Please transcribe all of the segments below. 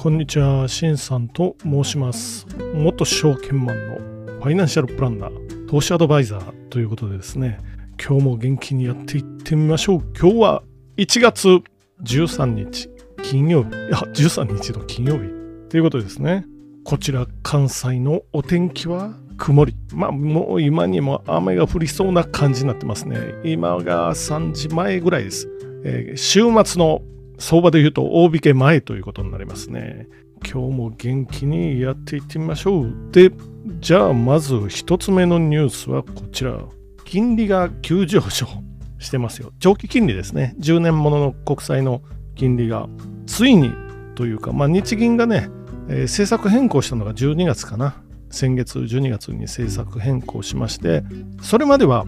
こんにちは、しんさんと申します。元証券マンのファイナンシャルプランナー、投資アドバイザーということでですね、今日も元気にやっていってみましょう。今日は1月13日、金曜日、いや、13日の金曜日ということですね。こちら関西のお天気は曇り。まあもう今にも雨が降りそうな感じになってますね。今が3時前ぐらいです。えー週末の相場で言うと大引け前ということになりますね。今日も元気にやっていってみましょう。で、じゃあまず一つ目のニュースはこちら。金利が急上昇してますよ。長期金利ですね。10年ものの国債の金利がついにというか、まあ日銀がね、えー政策変更したのが12月かな。先月12月に政策変更しまして、それまでは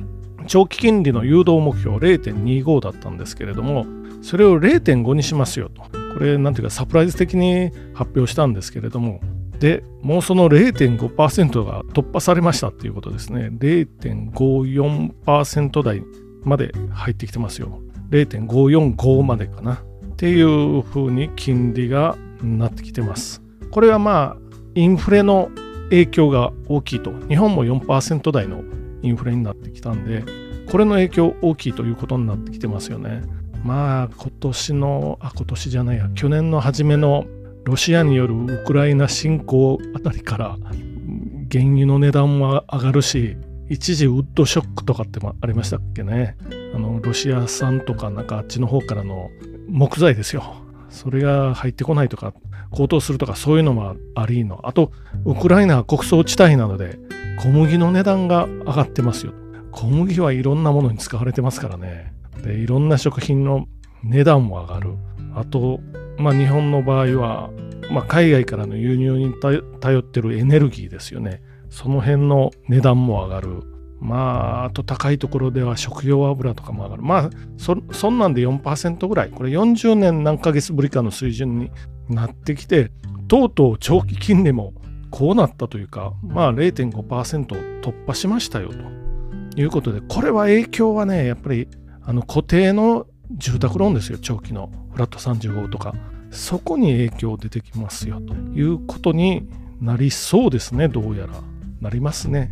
長期金利の誘導目標0.25だったんですけれども、それを0.5にしますよと。これ、なんていうかサプライズ的に発表したんですけれども、で、もうその0.5%が突破されましたっていうことですね。0.54%台まで入ってきてますよ。0.545までかな。っていうふうに金利がなってきてます。これはまあ、インフレの影響が大きいと。日本も4%台のインフレになってきたんで、これの影響大きいということになってきてますよね。まあ今年の、あ、今年じゃないや、去年の初めのロシアによるウクライナ侵攻あたりから原油の値段も上がるし、一時ウッドショックとかってもありましたっけね。あの、ロシア産とかなんかあっちの方からの木材ですよ。それが入ってこないとか、高騰するとかそういうのもありの。あと、ウクライナは穀倉地帯なので小麦の値段が上がってますよ。小麦はいろんなものに使われてますからね。で、いろんな食品の値段も上がる。あと、まあ日本の場合は、まあ海外からの輸入に頼ってるエネルギーですよね。その辺の値段も上がる。まあ、あと高いところでは食用油とかも上がる。まあ、そそんなんで4%ぐらい。これ40年何ヶ月ぶりかの水準になってきて、とうとう長期金利もこうなったというか、まあ0.5%突破しましたよということで、これは影響はね、やっぱりあの固定の住宅ローンですよ、長期の。フラット35とか、そこに影響出てきますよということになりそうですね、どうやら。なりますね。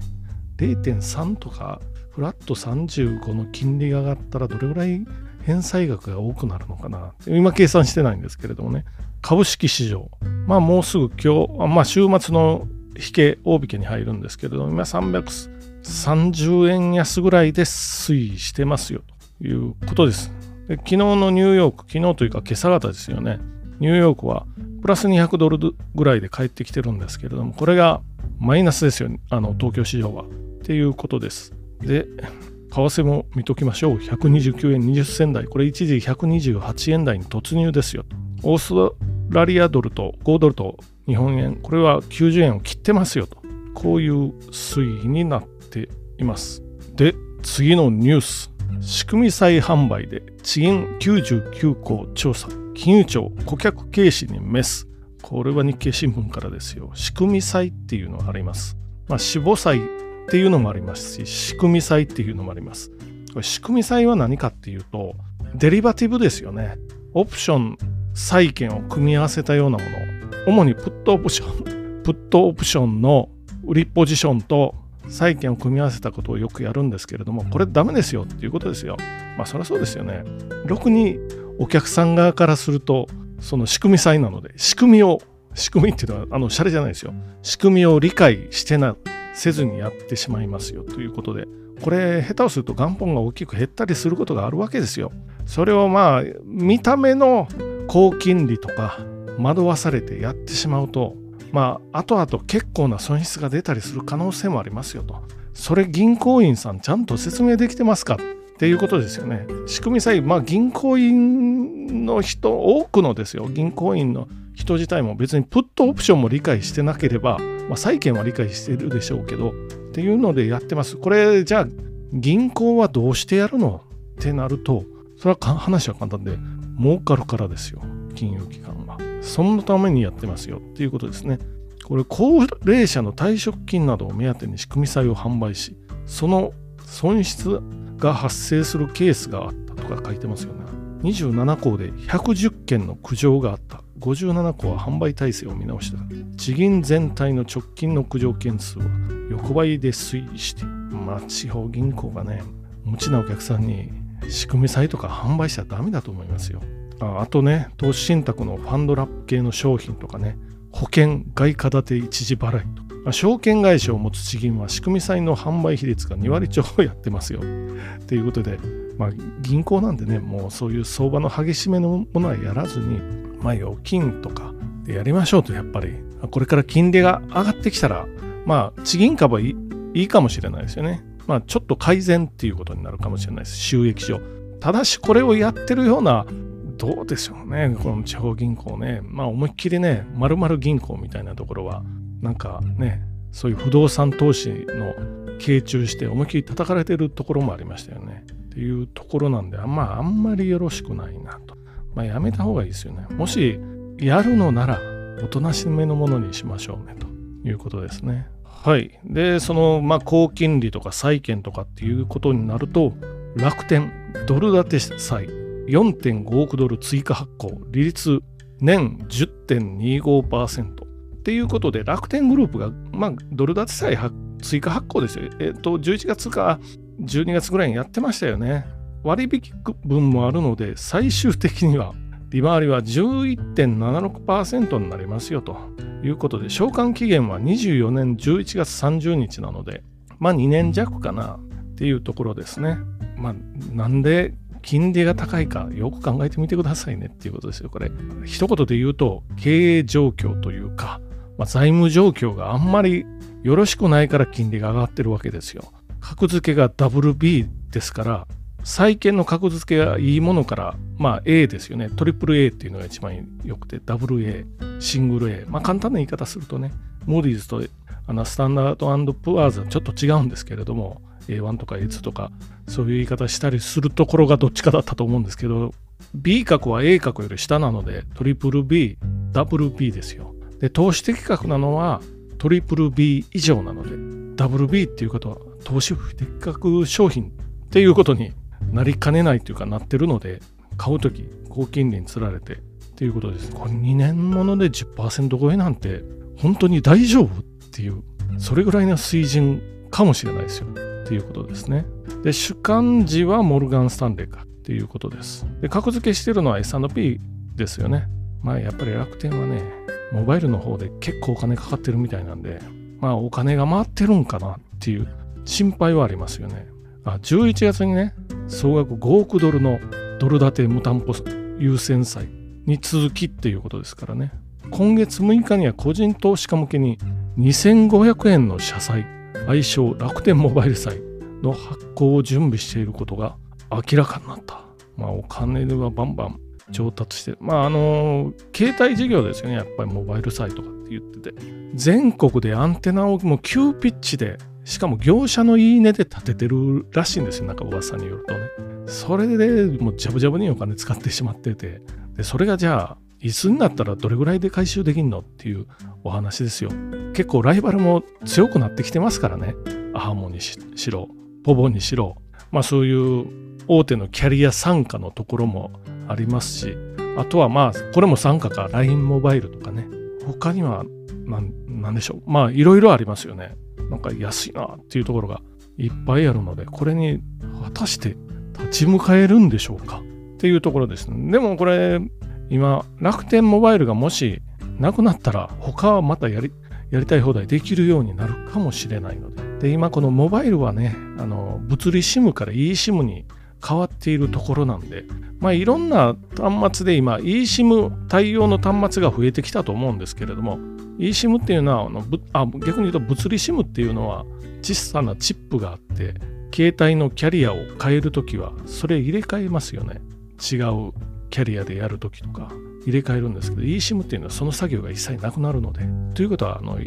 0.3とか。フラット35の金利が上がったらどれぐらい返済額が多くなるのかな。今計算してないんですけれどもね。株式市場。まあもうすぐ今日まあ週末の引け大引けに入るんですけれども今330円安ぐらいで推移してますよということですで昨日のニューヨーク昨日というか今朝方ですよねニューヨークはプラス200ドルぐらいで帰ってきてるんですけれどもこれがマイナスですよあの東京市場はっていうことです。で、為替も見ときましょう。129円20銭台。これ一時128円台に突入ですよ。オーストラリアドルと5ドルと日本円。これは90円を切ってますよと。こういう推移になっています。で、次のニュース。仕組み債販売で地銀99校調査。金融庁顧客軽視にメス。これは日経新聞からですよ。仕組み債っていうのがあります。まあ、死亡債っていうのもありますし、仕組み債っていうのもあります。これ仕組み債は何かっていうと、デリバティブですよね。オプション、債券を組み合わせたようなもの。主にプットオプション、プットオプションの売りポジションと債券を組み合わせたことをよくやるんですけれども、これダメですよっていうことですよ。まあそりゃそうですよね。ろくにお客さん側からすると、その仕組み債なので、仕組みを、仕組みっていうのは、あの、シャレじゃないですよ。仕組みを理解してな、せずにやってしまいますよということで、これ、下手をすると元本が大きく減ったりすることがあるわけですよ。それをまあ、見た目の高金利とか、惑わされてやってしまうと、まあ、後々結構な損失が出たりする可能性もありますよと。それ銀行員さんちゃんと説明できてますかっていうことですよね。仕組みさえ、まあ銀行員の人、多くのですよ、銀行員の人自体も別にプットオプションも理解してなければ、まあ、債券は理解してるでしょうけど、っていうのでやってます。これ、じゃあ、銀行はどうしてやるのってなると、それは話は簡単で、儲かるからですよ、金融機関は。そのためにやってますよっていうことですね。これ、高齢者の退職金などを目当てに仕組み債を販売し、その損失が発生するケースがあったとか書いてますよね。27校で110件の苦情があった57校は販売体制を見直した地銀全体の直近の苦情件数は横ばいで推移してまあ地方銀行がね無知なお客さんに仕組み債とか販売しちゃダメだと思いますよああとね投資信託のファンドラップ系の商品とかね保険外貨建て一時払いとまあ、証券会社を持つ地銀は仕組み債の販売比率が2割超やってますよ。ということで、まあ、銀行なんでね、もうそういう相場の激しめのものはやらずに、まあ、預金とかでやりましょうと、やっぱり。これから金利が上がってきたら、まあ、地銀株はいいかもしれないですよね。まあ、ちょっと改善っていうことになるかもしれないです。収益上。ただし、これをやってるようなどうでしょうね、この地方銀行ね。まあ思いっきりね、まる銀行みたいなところは、なんかね、そういう不動産投資の傾注して思いっきり叩かれてるところもありましたよね。っていうところなんであ、まああんまりよろしくないなと。まあやめた方がいいですよね。もしやるのなら、おとなしめのものにしましょうねということですね。はい。で、その、まあ、高金利とか債券とかっていうことになると、楽天、ドル建て債、4.5億ドル追加発行、利率年10.25%。っていうことで、楽天グループが、まあ、ドル建て債追加発行ですよ。えっ、と、11月か12月ぐらいにやってましたよね。割引分もあるので、最終的には利回りは11.76%になりますよということで、償還期限は24年11月30日なので、まあ2年弱かなっていうところですね。まあなんで金利が高いかよく考えてみてくださいねっていうことですよ、これ。一言で言うと、経営状況というか、まあ、財務状況があんまりよろしくないから金利が上がってるわけですよ。格付けが WB ですから、債券の格付けがいいものから、まあ A ですよね。トリプル A っていうのが一番良くて、WA、シングル A。まあ簡単な言い方するとね、モディーズとあのスタンダードプアーズはちょっと違うんですけれども、A1 とか A2 とか、そういう言い方したりするところがどっちかだったと思うんですけど、B 角は A 角より下なので、トリプル B、ダブル B ですよ。で、投資的確なのはトリプル B 以上なので、ダブル B っていうことは投資不適格商品っていうことになりかねないというかなってるので、買うとき高金利につられてっていうことです。これ2年もので10%超えなんて本当に大丈夫っていう、それぐらいの水準かもしれないですよっていうことですね。で、主幹時はモルガン・スタンレーかっていうことです。で、格付けしてるのは S&P ですよね。まあやっぱり楽天はね、モバイルの方で結構お金かかってるみたいなんで、まあお金が回ってるんかなっていう心配はありますよね。あ、11月にね、総額5億ドルのドル建て無担保優先債に続きっていうことですからね。今月6日には個人投資家向けに2500円の社債、愛称楽天モバイル債の発行を準備していることが明らかになった。まあお金ではバンバン上達して、まあ、あの、携帯事業ですよね、やっぱりモバイルサイトかって言ってて、全国でアンテナをもう急ピッチで、しかも業者のいいねで立ててるらしいんですよ、なんか噂によるとね。それでもうジャブジャブにお金使ってしまってて、でそれがじゃあ、いつになったらどれぐらいで回収できんのっていうお話ですよ。結構ライバルも強くなってきてますからね。アハモにしろ、ポボにしろ、まあそういう大手のキャリア参加のところもありますし、あとはまあ、これも参加か、LINE モバイルとかね、他には何でしょう。まあ、いろいろありますよね。なんか安いなっていうところがいっぱいあるので、これに果たして立ち向かえるんでしょうか？っていうところです。でもこれ、今、楽天モバイルがもしなくなったら、他はまたやり、やりたい放題できるようになるかもしれないので。で、今このモバイルはね、あの、物理 SIM から eSIM に変わっているところなんで、まあ、いろんな端末で今 eSIM 対応の端末が増えてきたと思うんですけれども eSIM っていうのはあのぶあ逆に言うと物理 SIM っていうのは小さなチップがあって携帯のキャリアを変えるときはそれ入れ替えますよね。違うキャリアでやるときとか入れ替えるんですけど eSIM っていうのはその作業が一切なくなるので。ということはあの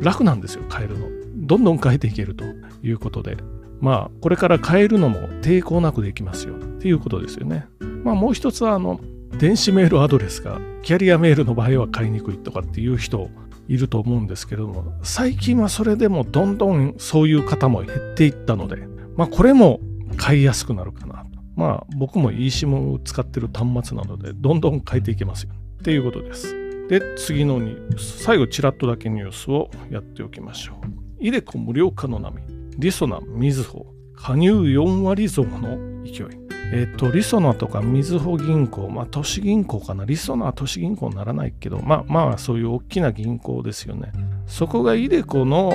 楽なんですよ変えるの。どんどん変えていけるということで。まあ、これから変えるのも抵抗なくできますよ。っていうことですよね。まあ、もう一つは、あの、電子メールアドレスがキャリアメールの場合は買いにくいとかっていう人いると思うんですけれども、最近はそれでもどんどんそういう方も減っていったので、まあ、これも買いやすくなるかなと。まあ僕も eSIM を使ってる端末なのでどんどん変えていけますよっていうことです。で、次のに最後ちらっとだけニュースをやっておきましょう。イデコ無料化の波、リソナ、みずほ、加入4割増の勢い。えっ、と、リソナとかみずほ銀行、まあ都市銀行かな。リソナは都市銀行にならないけど、まあまあそういう大きな銀行ですよね。そこがイデコの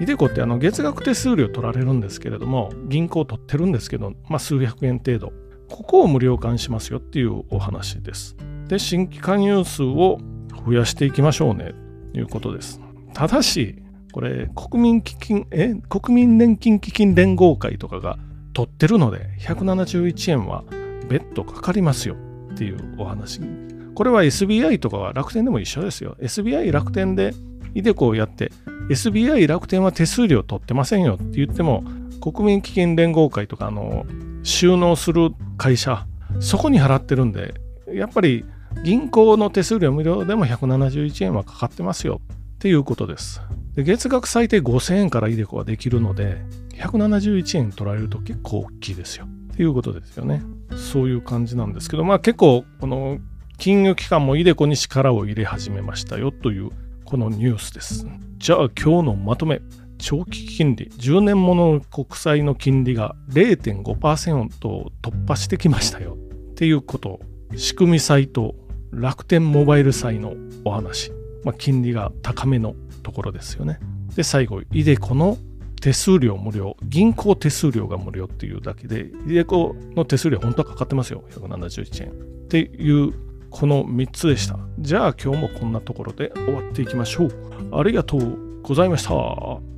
イデコってあの月額手数料取られるんですけれども、銀行取ってるんですけど、まあ数百円程度。ここを無料化にしますよっていうお話です。で、新規加入数を増やしていきましょうねということです。ただし、これ国民基金、え？国民年金基金連合会とかが取ってるので、171円は別途かかりますよっていうお話。これは SBI とかは楽天でも一緒ですよ。SBI 楽天でイデコをやって、SBI 楽天は手数料取ってませんよって言っても、国民基金連合会とか、あの、収納する会社、そこに払ってるんで、やっぱり銀行の手数料無料でも171円はかかってますよっていうことです。で月額最低5000円からイデコはできるので、171円取られると結構大きいですよっていうことですよね。そういう感じなんですけど、まあ結構、この金融機関もイデコに力を入れ始めましたよというこのニュースです。じゃあ今日のまとめ。長期金利、10年もの国債の金利が0.5%を突破してきましたよっていうこと仕組み債と楽天モバイル債のお話、まあ、金利が高めのところですよね。で、最後、イデコの手数料無料、銀行手数料が無料っていうだけで、イデコの手数料本当はかかってますよ。171円。っていう、この3つでした。じゃあ今日もこんなところで終わっていきましょう。ありがとうございました。